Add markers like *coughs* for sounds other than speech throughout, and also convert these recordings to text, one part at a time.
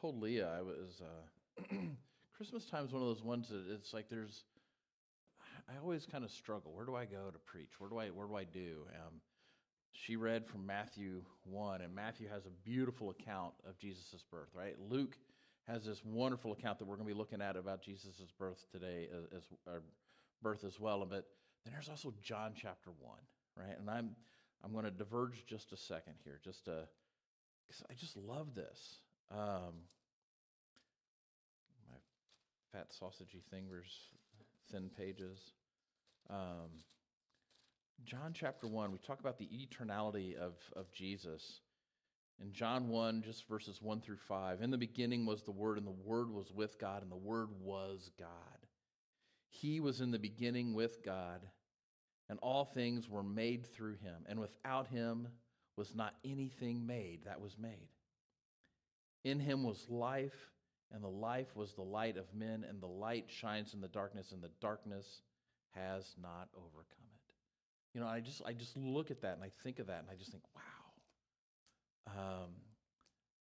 told Leah I was uh, *clears throat* Christmas time is one of those ones that it's like there's I always kind of struggle. Where do I go to preach? Where do I where do I do? Um, she read from Matthew one, and Matthew has a beautiful account of Jesus' birth. Right, Luke has this wonderful account that we're going to be looking at about Jesus' birth today, as, as birth as well. But then there's also John chapter one, right? And I'm I'm going to diverge just a second here, just to because I just love this. Um, fat sausagey fingers, thin pages. Um, John chapter 1, we talk about the eternality of, of Jesus. In John 1, just verses 1 through 5, in the beginning was the Word, and the Word was with God, and the Word was God. He was in the beginning with God, and all things were made through him, and without him was not anything made that was made. In him was life, and the life was the light of men, and the light shines in the darkness, and the darkness has not overcome it. You know, I just I just look at that and I think of that and I just think, wow. Um,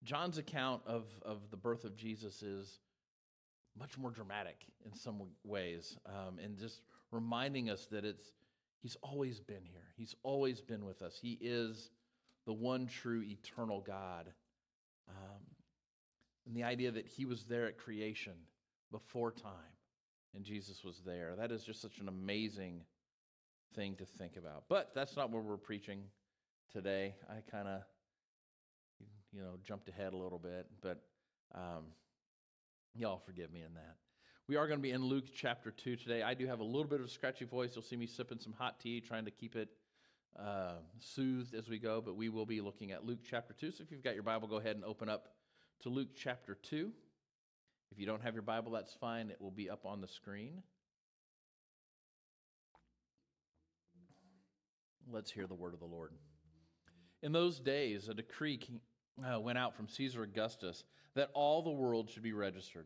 John's account of of the birth of Jesus is much more dramatic in some ways, um, and just reminding us that it's he's always been here. He's always been with us. He is the one true eternal God. And the idea that he was there at creation before time and Jesus was there. That is just such an amazing thing to think about. But that's not what we're preaching today. I kind of, you know, jumped ahead a little bit, but um, y'all forgive me in that. We are going to be in Luke chapter 2 today. I do have a little bit of a scratchy voice. You'll see me sipping some hot tea, trying to keep it uh, soothed as we go, but we will be looking at Luke chapter 2. So if you've got your Bible, go ahead and open up to Luke chapter 2. If you don't have your Bible, that's fine. It will be up on the screen. Let's hear the word of the Lord. In those days, a decree uh, went out from Caesar Augustus that all the world should be registered.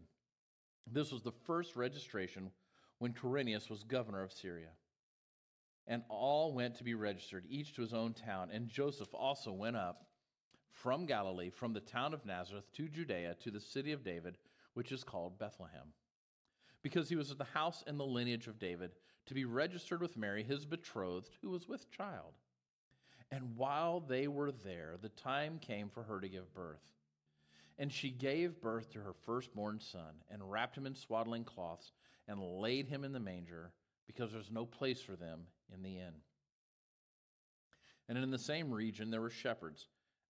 This was the first registration when Quirinius was governor of Syria. And all went to be registered, each to his own town. And Joseph also went up from Galilee, from the town of Nazareth to Judea, to the city of David, which is called Bethlehem, because he was of the house and the lineage of David, to be registered with Mary, his betrothed, who was with child. And while they were there, the time came for her to give birth. And she gave birth to her firstborn son, and wrapped him in swaddling cloths, and laid him in the manger, because there was no place for them in the inn. And in the same region there were shepherds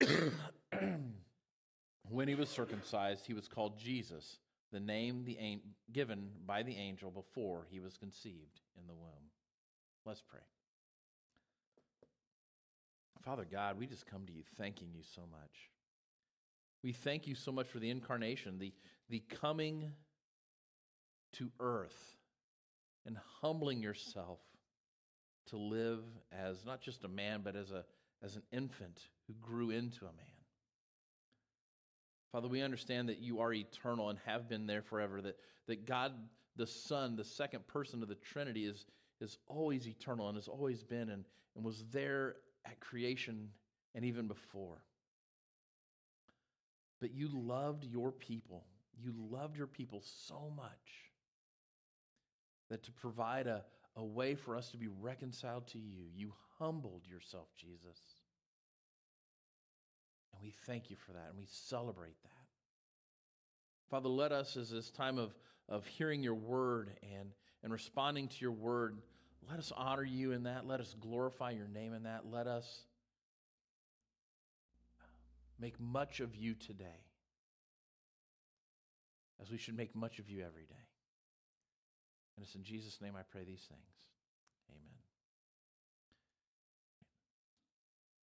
*coughs* when he was circumcised, he was called Jesus, the name the an- given by the angel before he was conceived in the womb. Let's pray. Father God, we just come to you thanking you so much. We thank you so much for the incarnation, the, the coming to earth and humbling yourself to live as not just a man, but as, a, as an infant who grew into a man. Father, we understand that you are eternal and have been there forever, that, that God the Son, the second person of the Trinity, is, is always eternal and has always been and, and was there at creation and even before. But you loved your people. You loved your people so much that to provide a, a way for us to be reconciled to you, you humbled yourself, Jesus. And we thank you for that and we celebrate that. Father, let us, as this time of, of hearing your word and, and responding to your word, let us honor you in that. Let us glorify your name in that. Let us make much of you today as we should make much of you every day. And it's in Jesus' name I pray these things.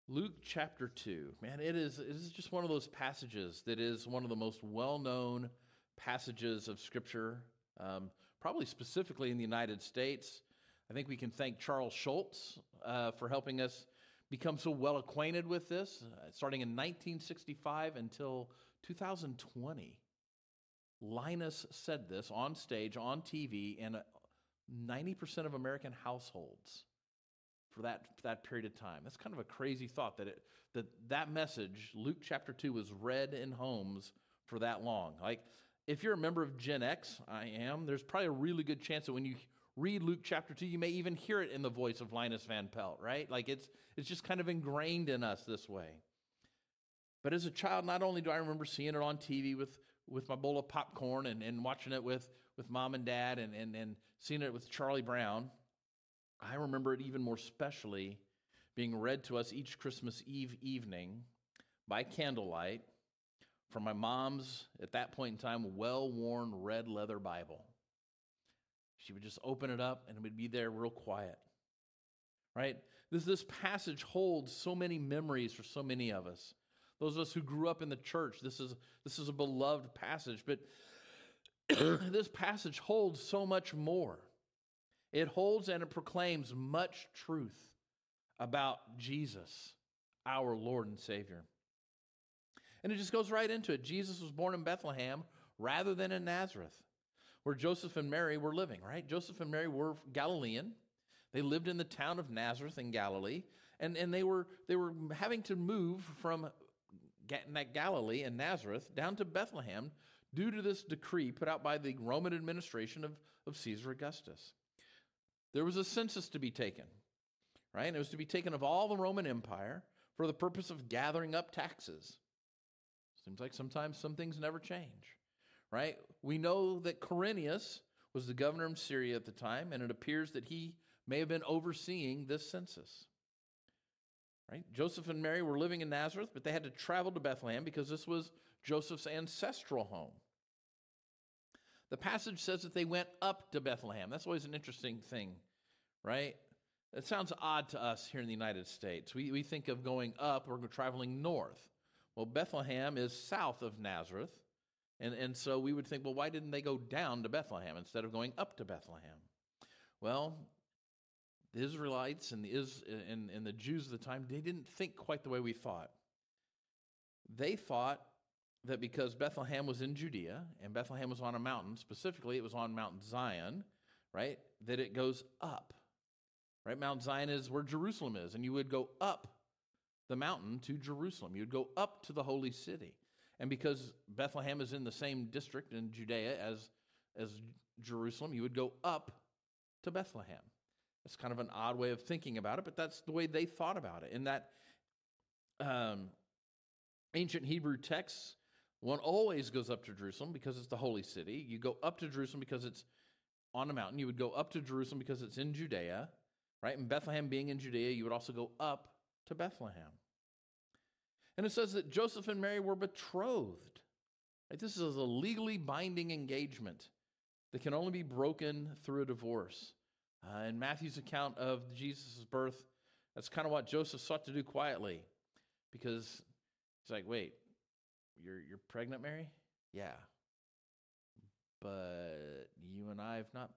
Luke chapter 2. Man, it is, it is just one of those passages that is one of the most well known passages of Scripture, um, probably specifically in the United States. I think we can thank Charles Schulz uh, for helping us become so well acquainted with this, uh, starting in 1965 until 2020. Linus said this on stage, on TV, in 90% of American households for that, that period of time. That's kind of a crazy thought that, it, that that message, Luke chapter 2, was read in homes for that long. Like, if you're a member of Gen X, I am, there's probably a really good chance that when you read Luke chapter 2, you may even hear it in the voice of Linus Van Pelt, right? Like, it's, it's just kind of ingrained in us this way. But as a child, not only do I remember seeing it on TV with, with my bowl of popcorn and, and watching it with, with mom and dad and, and, and seeing it with Charlie Brown, I remember it even more specially being read to us each Christmas Eve evening by candlelight from my mom's, at that point in time, well worn red leather Bible. She would just open it up and it would be there real quiet. Right? This, this passage holds so many memories for so many of us. Those of us who grew up in the church, this is, this is a beloved passage. But *clears throat* this passage holds so much more. It holds and it proclaims much truth about Jesus, our Lord and Savior. And it just goes right into it. Jesus was born in Bethlehem rather than in Nazareth, where Joseph and Mary were living, right? Joseph and Mary were Galilean. They lived in the town of Nazareth in Galilee, and, and they, were, they were having to move from Galilee and Nazareth down to Bethlehem due to this decree put out by the Roman administration of, of Caesar Augustus. There was a census to be taken, right? And it was to be taken of all the Roman Empire for the purpose of gathering up taxes. Seems like sometimes some things never change, right? We know that Quirinius was the governor of Syria at the time, and it appears that he may have been overseeing this census. Right? Joseph and Mary were living in Nazareth, but they had to travel to Bethlehem because this was Joseph's ancestral home. The passage says that they went up to Bethlehem. That's always an interesting thing, right? It sounds odd to us here in the United States. We, we think of going up or traveling north. Well, Bethlehem is south of Nazareth. And, and so we would think, well, why didn't they go down to Bethlehem instead of going up to Bethlehem? Well, the Israelites and the, Is, and, and the Jews of the time, they didn't think quite the way we thought. They thought that because Bethlehem was in Judea and Bethlehem was on a mountain, specifically it was on Mount Zion, right? That it goes up, right? Mount Zion is where Jerusalem is, and you would go up the mountain to Jerusalem. You would go up to the holy city. And because Bethlehem is in the same district in Judea as, as Jerusalem, you would go up to Bethlehem. It's kind of an odd way of thinking about it, but that's the way they thought about it. In that um, ancient Hebrew texts, one always goes up to Jerusalem because it's the holy city. You go up to Jerusalem because it's on a mountain. You would go up to Jerusalem because it's in Judea, right? And Bethlehem being in Judea, you would also go up to Bethlehem. And it says that Joseph and Mary were betrothed. Right? This is a legally binding engagement that can only be broken through a divorce. Uh, in Matthew's account of Jesus' birth, that's kind of what Joseph sought to do quietly because he's like, wait, you're, you're pregnant, Mary? Yeah. But you and I have not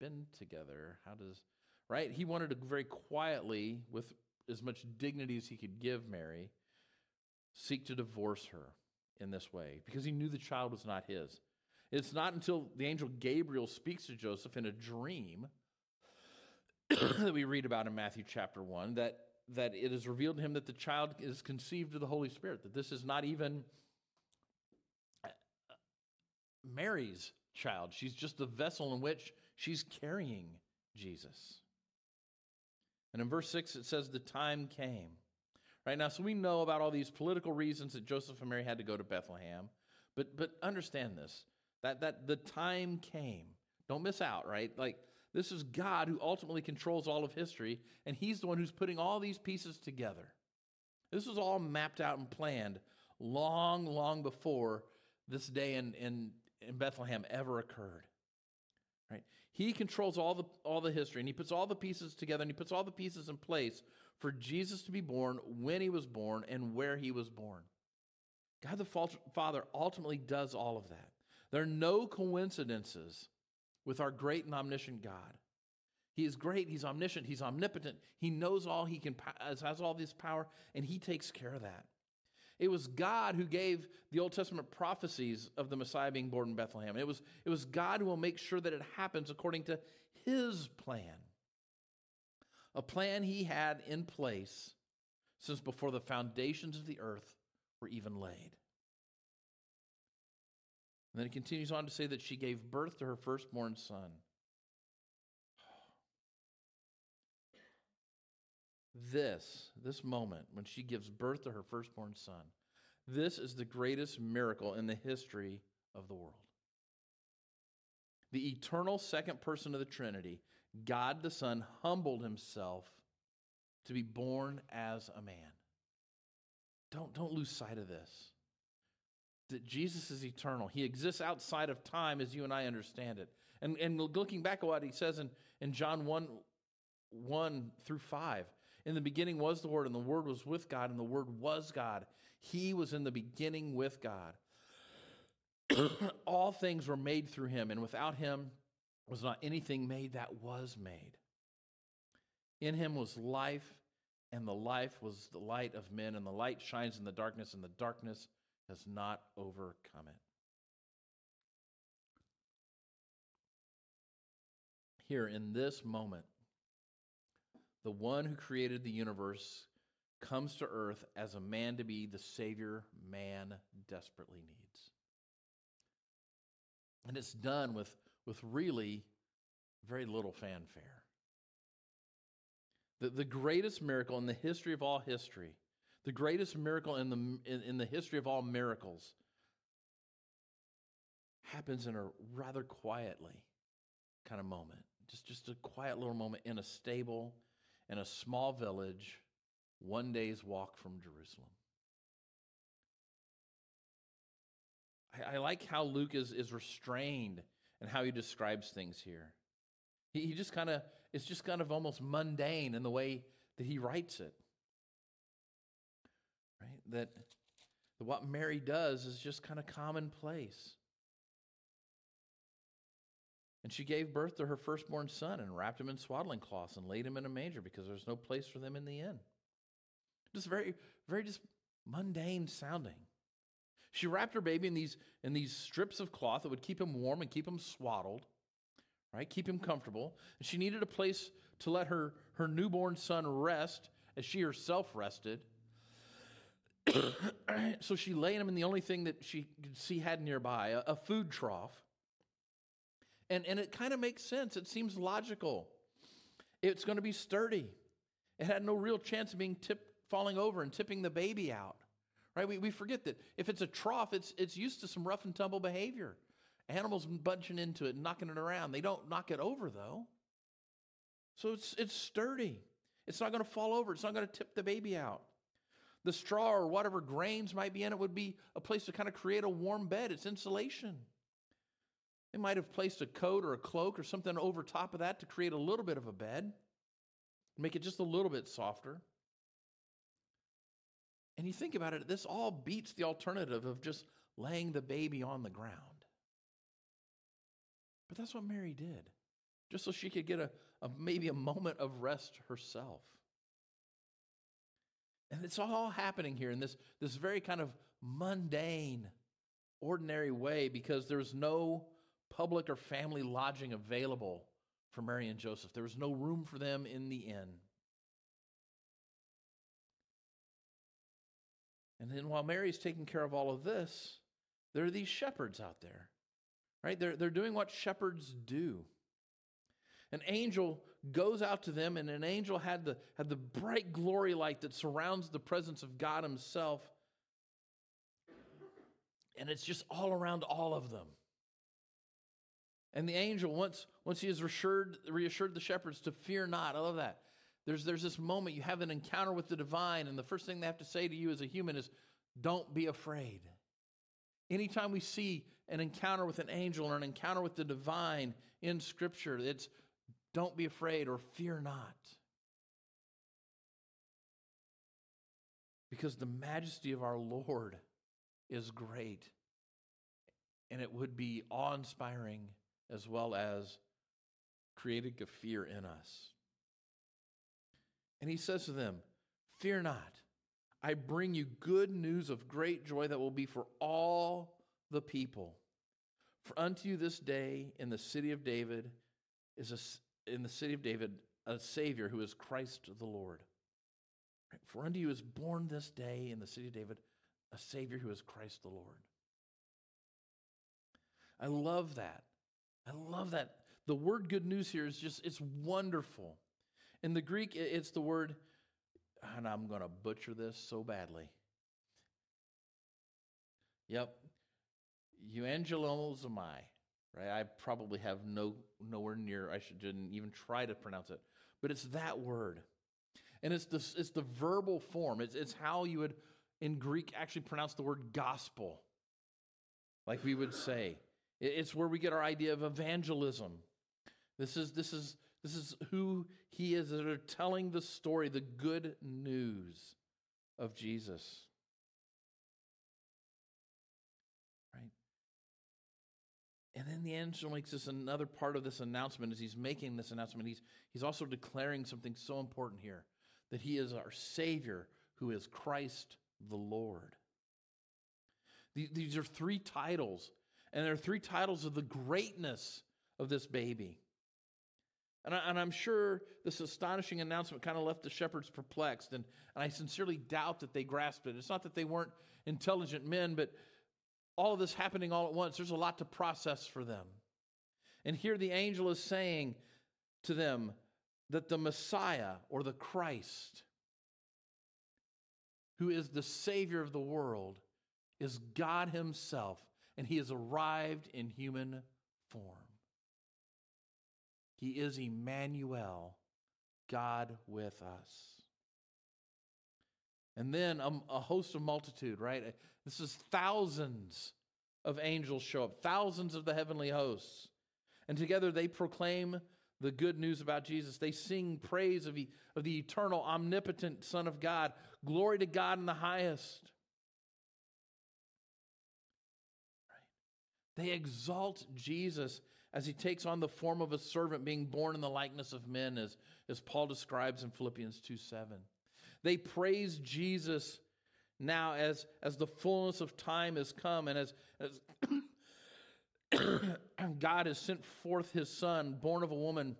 been together. How does, right? He wanted to very quietly, with as much dignity as he could give Mary, seek to divorce her in this way because he knew the child was not his. It's not until the angel Gabriel speaks to Joseph in a dream *clears throat* that we read about in Matthew chapter 1 that, that it is revealed to him that the child is conceived of the Holy Spirit, that this is not even Mary's child. She's just the vessel in which she's carrying Jesus. And in verse 6, it says, The time came. Right now, so we know about all these political reasons that Joseph and Mary had to go to Bethlehem. But, but understand this that, that the time came. Don't miss out, right? Like, this is God who ultimately controls all of history, and He's the one who's putting all these pieces together. This was all mapped out and planned long, long before this day in, in, in Bethlehem ever occurred. Right? He controls all the, all the history, and He puts all the pieces together, and He puts all the pieces in place for Jesus to be born, when He was born, and where He was born. God the Father ultimately does all of that. There are no coincidences with our great and omniscient God. He is great, he's omniscient, he's omnipotent, he knows all, he can has all this power and he takes care of that. It was God who gave the Old Testament prophecies of the Messiah being born in Bethlehem. It was, it was God who will make sure that it happens according to his plan. A plan he had in place since before the foundations of the earth were even laid. And then it continues on to say that she gave birth to her firstborn son. This, this moment when she gives birth to her firstborn son, this is the greatest miracle in the history of the world. The eternal second person of the Trinity, God the Son, humbled himself to be born as a man. Don't, don't lose sight of this that Jesus is eternal. He exists outside of time as you and I understand it. And, and looking back at what he says in, in John 1 1 through 5, in the beginning was the Word, and the Word was with God, and the Word was God. He was in the beginning with God. *clears throat* All things were made through him, and without him was not anything made that was made. In him was life, and the life was the light of men, and the light shines in the darkness, and the darkness has not overcome it. Here in this moment, the one who created the universe comes to earth as a man to be the Savior man desperately needs. And it's done with, with really very little fanfare. The, the greatest miracle in the history of all history the greatest miracle in the, in, in the history of all miracles happens in a rather quietly kind of moment. Just, just a quiet little moment in a stable, in a small village, one day's walk from Jerusalem. I, I like how Luke is, is restrained and how he describes things here. He, he just kind of, it's just kind of almost mundane in the way that he writes it? That, what Mary does is just kind of commonplace. And she gave birth to her firstborn son and wrapped him in swaddling cloths and laid him in a manger because there's no place for them in the inn. Just very, very just mundane sounding. She wrapped her baby in these, in these strips of cloth that would keep him warm and keep him swaddled, right? Keep him comfortable. And she needed a place to let her, her newborn son rest as she herself rested. *coughs* so she laid him in the only thing that she could see had nearby, a, a food trough. And, and it kind of makes sense. It seems logical. It's going to be sturdy. It had no real chance of being tipped, falling over and tipping the baby out. Right? We, we forget that if it's a trough, it's, it's used to some rough and tumble behavior. Animals bunching into it knocking it around. They don't knock it over, though. So it's, it's sturdy. It's not going to fall over. It's not going to tip the baby out. The straw or whatever grains might be in it would be a place to kind of create a warm bed. It's insulation. They might have placed a coat or a cloak or something over top of that to create a little bit of a bed, make it just a little bit softer. And you think about it, this all beats the alternative of just laying the baby on the ground. But that's what Mary did, just so she could get a, a maybe a moment of rest herself. And it's all happening here in this, this very kind of mundane, ordinary way because there's no public or family lodging available for Mary and Joseph. There was no room for them in the inn. And then while Mary's taking care of all of this, there are these shepherds out there, right? They're, they're doing what shepherds do. An angel goes out to them, and an angel had the, had the bright glory light that surrounds the presence of God Himself. And it's just all around all of them. And the angel, once, once he has reassured, reassured the shepherds to fear not, I love that. There's, there's this moment you have an encounter with the divine, and the first thing they have to say to you as a human is, Don't be afraid. Anytime we see an encounter with an angel or an encounter with the divine in Scripture, it's don't be afraid or fear not. Because the majesty of our Lord is great, and it would be awe inspiring as well as creating a fear in us. And he says to them, Fear not. I bring you good news of great joy that will be for all the people. For unto you this day in the city of David is a, in the city of David a Savior who is Christ the Lord. For unto you is born this day in the city of David a Savior who is Christ the Lord. I love that. I love that. The word good news here is just, it's wonderful. In the Greek, it's the word, and I'm going to butcher this so badly. Yep, euangelomai, right? I probably have no nowhere near. I should not even try to pronounce it, but it's that word, and it's the it's the verbal form. It's it's how you would in Greek actually pronounce the word gospel, like we would say. It's where we get our idea of evangelism. This is this is this is who he is that are telling the story, the good news of Jesus. And then the angel makes this another part of this announcement as he's making this announcement. He's, he's also declaring something so important here that he is our Savior who is Christ the Lord. These are three titles, and they're three titles of the greatness of this baby. And, I, am sure this astonishing announcement kind of left the shepherds perplexed, and, and I sincerely doubt that they grasped it. It's not that they weren't intelligent men, but all of this happening all at once, there's a lot to process for them. And here the angel is saying to them that the Messiah or the Christ, who is the Savior of the world, is God Himself, and He has arrived in human form. He is Emmanuel, God with us. And then a, a, host of multitude, right? This is thousands of angels show up, thousands of the heavenly hosts. And together they proclaim the good news about Jesus. They sing praise of, the, of the eternal, omnipotent Son of God. Glory to God in the highest. They exalt Jesus as he takes on the form of a servant, being born in the likeness of men, as, as Paul describes in Philippians 2 7. They praise Jesus now as, as the fullness of time has come and as, as *coughs* God has sent forth his son, born of a woman,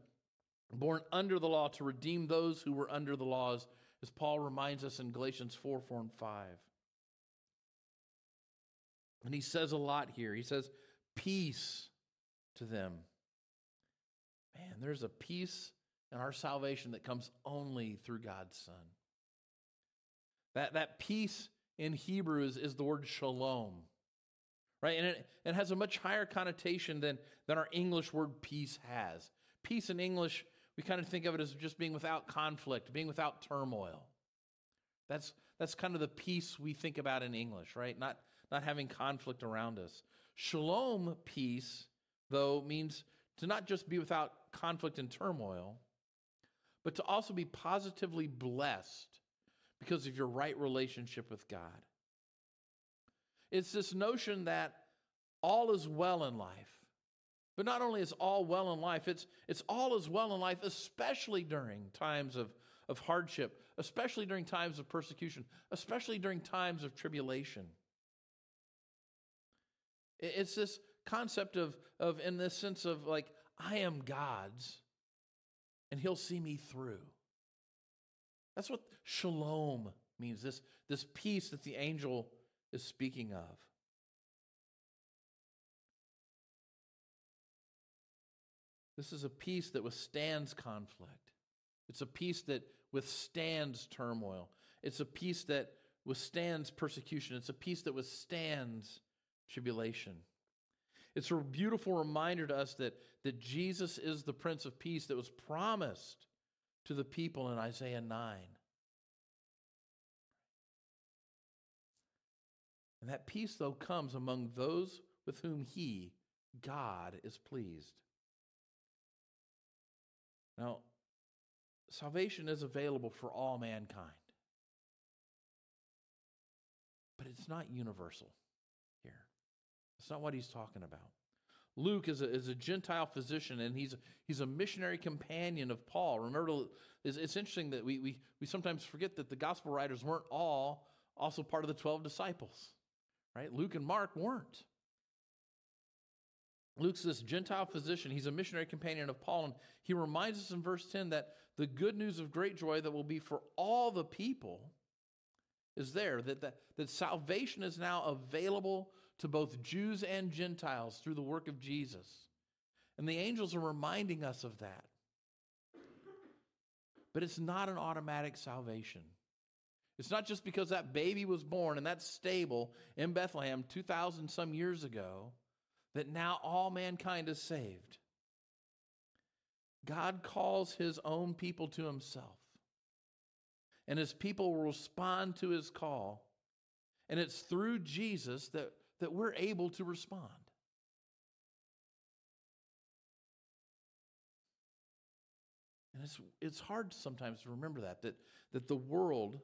born under the law, to redeem those who were under the laws, as Paul reminds us in Galatians 4 4 and 5. And he says a lot here. He says, Peace to them. Man, there's a peace in our salvation that comes only through God's Son. That, that peace in Hebrew is, is the word shalom, right? And it, it has a much higher connotation than, than our English word peace has. Peace in English, we kind of think of it as just being without conflict, being without turmoil. That's, that's kind of the peace we think about in English, right? Not, not having conflict around us. Shalom, peace, though, means to not just be without conflict and turmoil, but to also be positively blessed because of your right relationship with God. It's this notion that all is well in life. But not only is all well in life, it's, it's all is well in life, especially during times of, of hardship, especially during times of persecution, especially during times of tribulation. It's this concept of, of in this sense of like, I am God's and he'll see me through. That's what shalom means, this, this peace that the angel is speaking of. This is a peace that withstands conflict. It's a peace that withstands turmoil. It's a peace that withstands persecution. It's a peace that withstands tribulation. It's a beautiful reminder to us that, that Jesus is the Prince of Peace that was promised to the people in Isaiah 9. And that peace, though, comes among those with whom He, God, is pleased. Now, salvation is available for all mankind, but it's not universal here. That's not what he's talking about. Luke is a, is a Gentile physician, and he's, he's a missionary companion of Paul. Remember, it's, it's interesting that we, we, we sometimes forget that the gospel writers weren't all also part of the 12 disciples, right? Luke and Mark weren't. Luke's this Gentile physician. He's a missionary companion of Paul, and he reminds us in verse 10 that the good news of great joy that will be for all the people is there, that, that, that salvation is now available to both Jews and Gentiles through the work of Jesus. And the angels are reminding us of that. But it's not an automatic salvation. It's not just because that baby was born and that's stable in Bethlehem 2,000 some years ago that now all mankind is saved. God calls his own people to himself. And his people will respond to his call. And it's through Jesus that, that we're able to respond. And it's, it's hard sometimes to remember that, that, that the world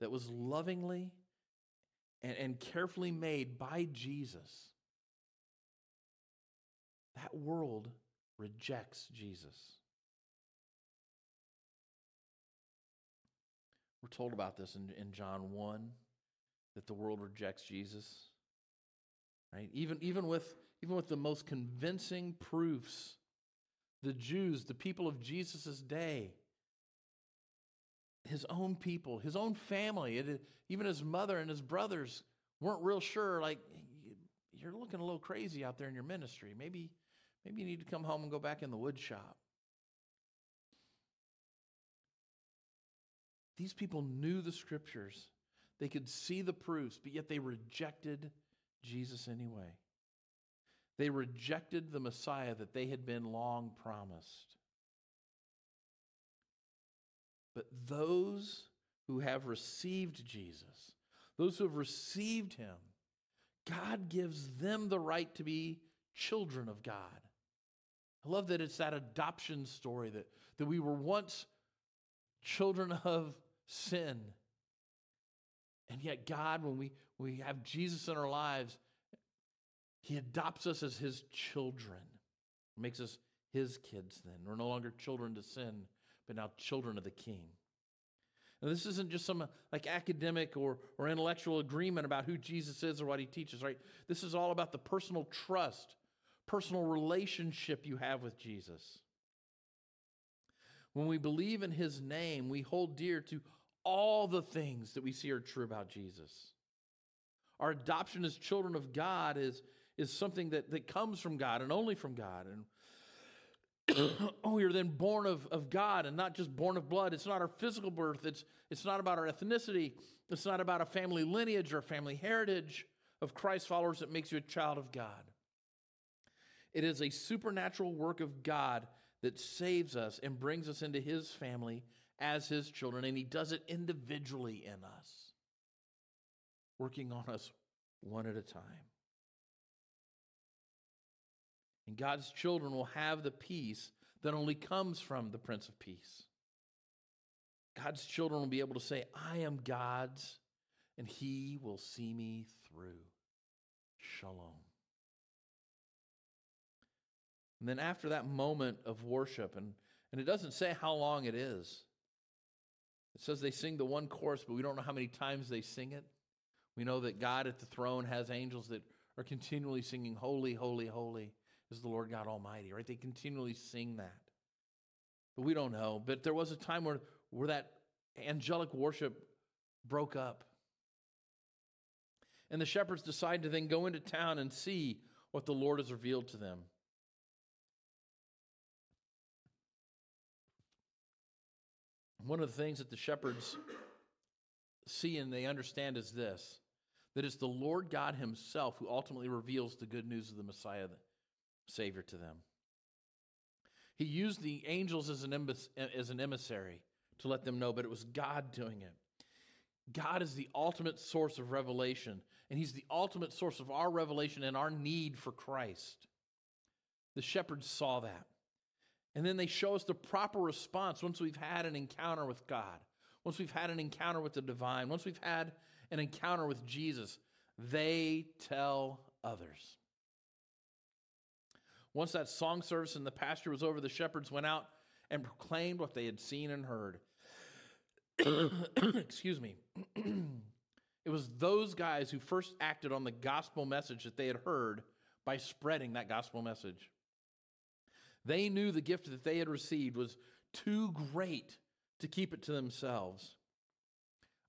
that was lovingly and, and carefully made by Jesus that world rejects Jesus. We're told about this in, in John 1 that the world rejects Jesus. Right? Even, even, with, even with the most convincing proofs, the Jews, the people of Jesus' day, his own people, his own family, it, even his mother and his brothers weren't real sure, like, you're looking a little crazy out there in your ministry. Maybe, Maybe you need to come home and go back in the wood shop. These people knew the scriptures, they could see the proofs, but yet they rejected Jesus anyway. They rejected the Messiah that they had been long promised. But those who have received Jesus, those who have received him, God gives them the right to be children of God. I love that it's that adoption story that, that we were once children of sin. And yet, God, when we, we have Jesus in our lives, He adopts us as His children, makes us His kids then. We're no longer children to sin, but now children of the King. And this isn't just some like academic or, or intellectual agreement about who Jesus is or what he teaches, right? This is all about the personal trust personal relationship you have with Jesus. When we believe in his name, we hold dear to all the things that we see are true about Jesus. Our adoption as children of God is, is something that, that comes from God and only from God. And *clears throat* oh, we are then born of, of God and not just born of blood. It's not our physical birth, it's, it's not about our ethnicity, it's not about a family lineage or family heritage of Christ followers that makes you a child of God. It is a supernatural work of God that saves us and brings us into his family as his children, and he does it individually in us, working on us one at a time. And God's children will have the peace that only comes from the Prince of Peace. God's children will be able to say, I am God's, and he will see me through. Shalom. And then after that moment of worship, and, and it doesn't say how long it is, It says they sing the one chorus, but we don't know how many times they sing it. We know that God at the throne has angels that are continually singing, Holy, holy, holy is the Lord God Almighty, right? They continually sing that. But we don't know. But there was a time where, where that angelic worship broke up. And the shepherds decide to then go into town and see what the Lord has revealed to them. One of the things that the shepherds see and they understand is this that it's the Lord God Himself who ultimately reveals the good news of the Messiah, the Savior, to them. He used the angels as an, as an emissary to let them know, but it was God doing it. God is the ultimate source of revelation, and He's the ultimate source of our revelation and our need for Christ. The shepherds saw that. And then they show us the proper response once we've had an encounter with God, once we've had an encounter with the divine, once we've had an encounter with Jesus. They tell others. Once that song service in the pasture was over, the shepherds went out and proclaimed what they had seen and heard. *coughs* Excuse me. *clears throat* it was those guys who first acted on the gospel message that they had heard by spreading that gospel message. They knew the gift that they had received was too great to keep it to themselves.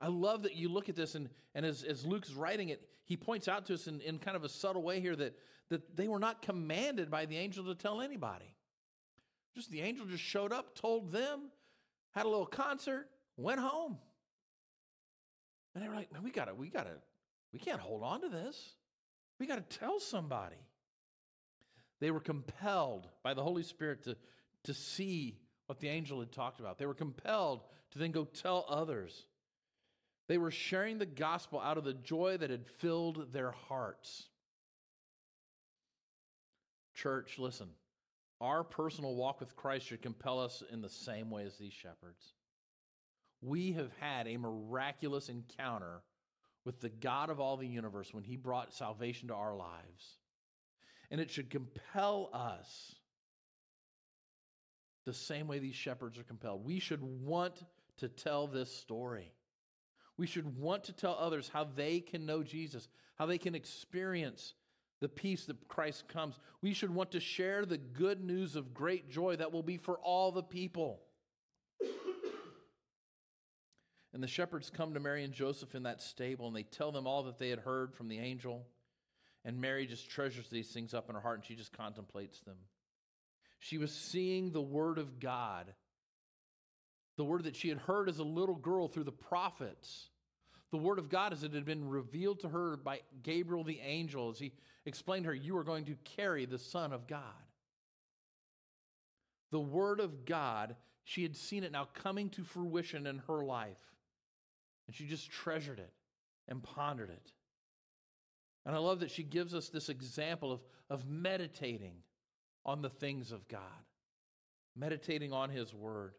I love that you look at this, and, and as, as Luke's writing it, he points out to us in, in kind of a subtle way here that, that they were not commanded by the angel to tell anybody. Just the angel just showed up, told them, had a little concert, went home. And they were like, man, we gotta, we gotta, we can't hold on to this. We gotta tell somebody. They were compelled by the Holy Spirit to, to see what the angel had talked about. They were compelled to then go tell others. They were sharing the gospel out of the joy that had filled their hearts. Church, listen, our personal walk with Christ should compel us in the same way as these shepherds we have had a miraculous encounter with the God of all the universe when he brought salvation to our lives. And it should compel us the same way these shepherds are compelled. We should want to tell this story. We should want to tell others how they can know Jesus, how they can experience the peace that Christ comes. We should want to share the good news of great joy that will be for all the people. And the shepherds come to Mary and Joseph in that stable and they tell them all that they had heard from the angel. And Mary just treasures these things up in her heart and she just contemplates them. She was seeing the word of God, the word that she had heard as a little girl through the prophets. The word of God as it had been revealed to her by Gabriel the angel as he explained to her, You are going to carry the Son of God. The word of God, she had seen it now coming to fruition in her life. And she just treasured it and pondered it. And I love that she gives us this example of, of meditating on the things of God, meditating on His Word.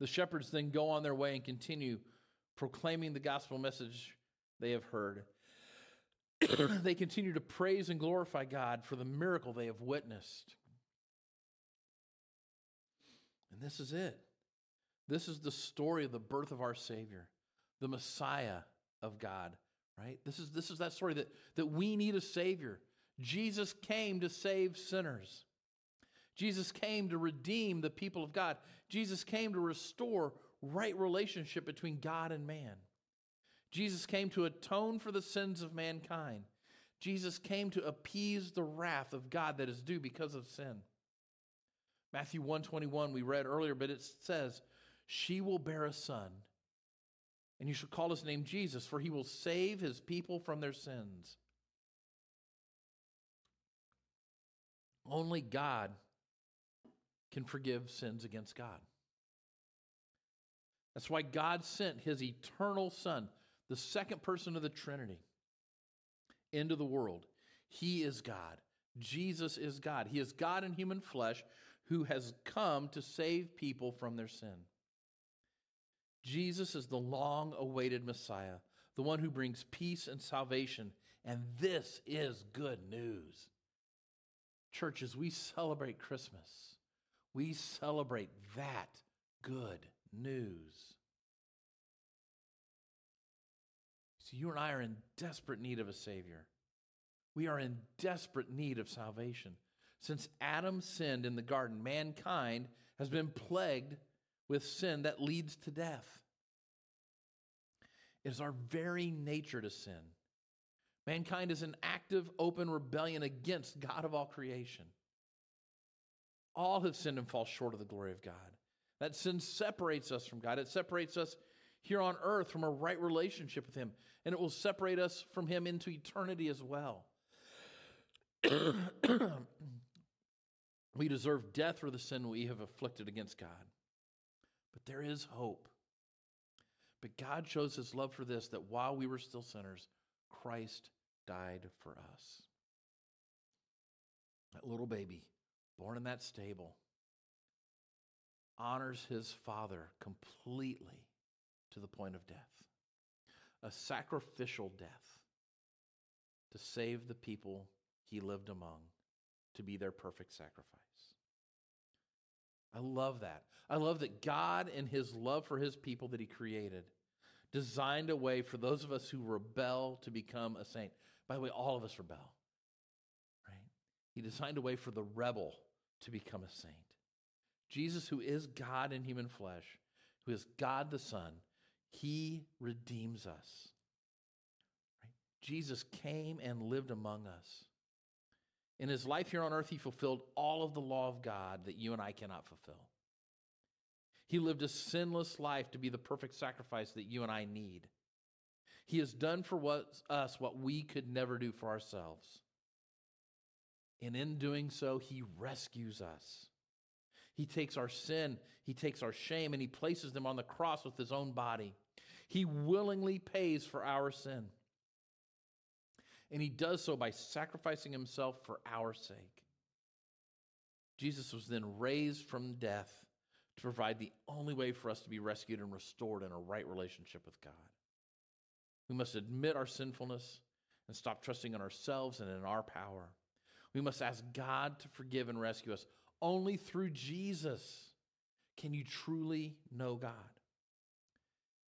The shepherds then go on their way and continue proclaiming the gospel message they have heard. *clears throat* they continue to praise and glorify God for the miracle they have witnessed. And this is it. This is the story of the birth of our Savior, the Messiah of God, right? This is, this is that story that, that we need a Savior. Jesus came to save sinners. Jesus came to redeem the people of God. Jesus came to restore right relationship between God and man. Jesus came to atone for the sins of mankind. Jesus came to appease the wrath of God that is due because of sin. Matthew 121 we read earlier, but it says, she will bear a son, and you shall call his name Jesus, for he will save his people from their sins. Only God can forgive sins against God. That's why God sent his eternal Son, the second person of the Trinity, into the world. He is God. Jesus is God. He is God in human flesh who has come to save people from their sin. Jesus is the long awaited Messiah, the one who brings peace and salvation. And this is good news. Churches, we celebrate Christmas. We celebrate that good news. So you and I are in desperate need of a Savior. We are in desperate need of salvation. Since Adam sinned in the garden, mankind has been plagued with sin that leads to death. It is our very nature to sin. Mankind is an active, open rebellion against God of all creation. All have sinned and fall short of the glory of God. That sin separates us from God. It separates us here on earth from a right relationship with Him, and it will separate us from Him into eternity as well. *clears throat* we deserve death for the sin we have afflicted against God. But there is hope. But God shows his love for this that while we were still sinners, Christ died for us. That little baby, born in that stable, honors his father completely to the point of death. A sacrificial death to save the people he lived among, to be their perfect sacrifice. I love that. I love that God, in his love for his people that he created, designed a way for those of us who rebel to become a saint. By the way, all of us rebel, right? He designed a way for the rebel to become a saint. Jesus, who is God in human flesh, who is God the Son, he redeems us. Right? Jesus came and lived among us. In his life here on earth, he fulfilled all of the law of God that you and I cannot fulfill. He lived a sinless life to be the perfect sacrifice that you and I need. He has done for us what we could never do for ourselves. And in doing so, he rescues us. He takes our sin, he takes our shame, and he places them on the cross with his own body. He willingly pays for our sin. And he does so by sacrificing himself for our sake. Jesus was then raised from death to provide the only way for us to be rescued and restored in a right relationship with God. We must admit our sinfulness and stop trusting in ourselves and in our power. We must ask God to forgive and rescue us. Only through Jesus can you truly know God.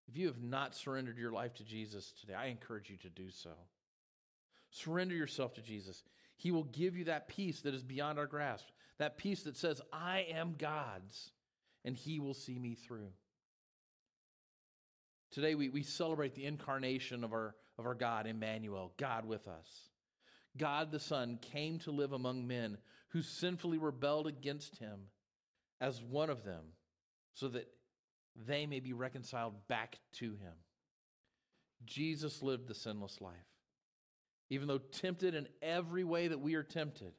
If you have not surrendered your life to Jesus today, I encourage you to do so. Surrender yourself to Jesus. He will give you that peace that is beyond our grasp, that peace that says, I am God's, and He will see me through. Today, we, we celebrate the incarnation of our, of our God, Emmanuel, God with us. God the Son came to live among men who sinfully rebelled against him as one of them, so that they may be reconciled back to him. Jesus lived the sinless life even though tempted in every way that we are tempted.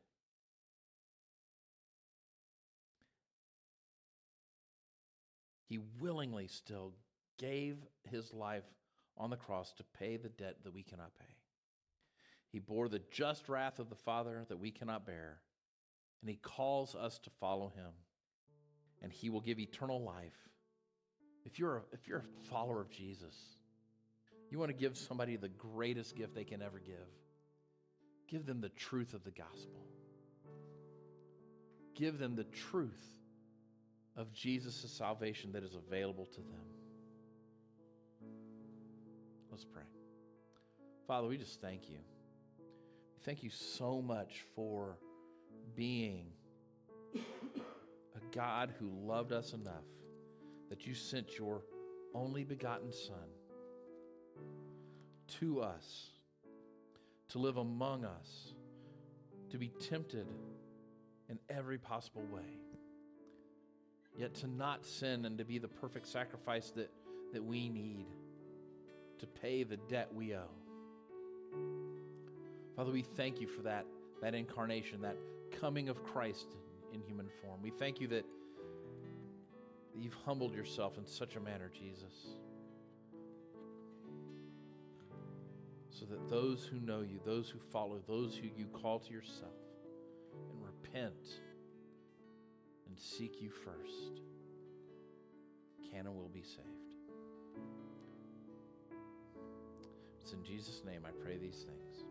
He willingly still gave his life on the cross to pay the debt that we cannot pay. He bore the just wrath of the Father that we cannot bear, and he calls us to follow him, and he will give eternal life. If you're a, if you're a follower of Jesus, you want to give somebody the greatest gift they can ever give. Give them the truth of the gospel. Give them the truth of Jesus' salvation that is available to them. Let's pray. Father, we just thank you. Thank you so much for being a God who loved us enough that you sent your only begotten Son to us to live among us, to be tempted in every possible way, yet to not sin and to be the perfect sacrifice that, that we need to pay the debt we owe. Father, we thank you for that, that incarnation, that coming of Christ in, human form. We thank you that, that you've humbled yourself in such a manner, Jesus. so that those who know you, those who follow, those who you call to yourself, and repent and seek you first, can and will be saved. It's in Jesus' name I pray these things.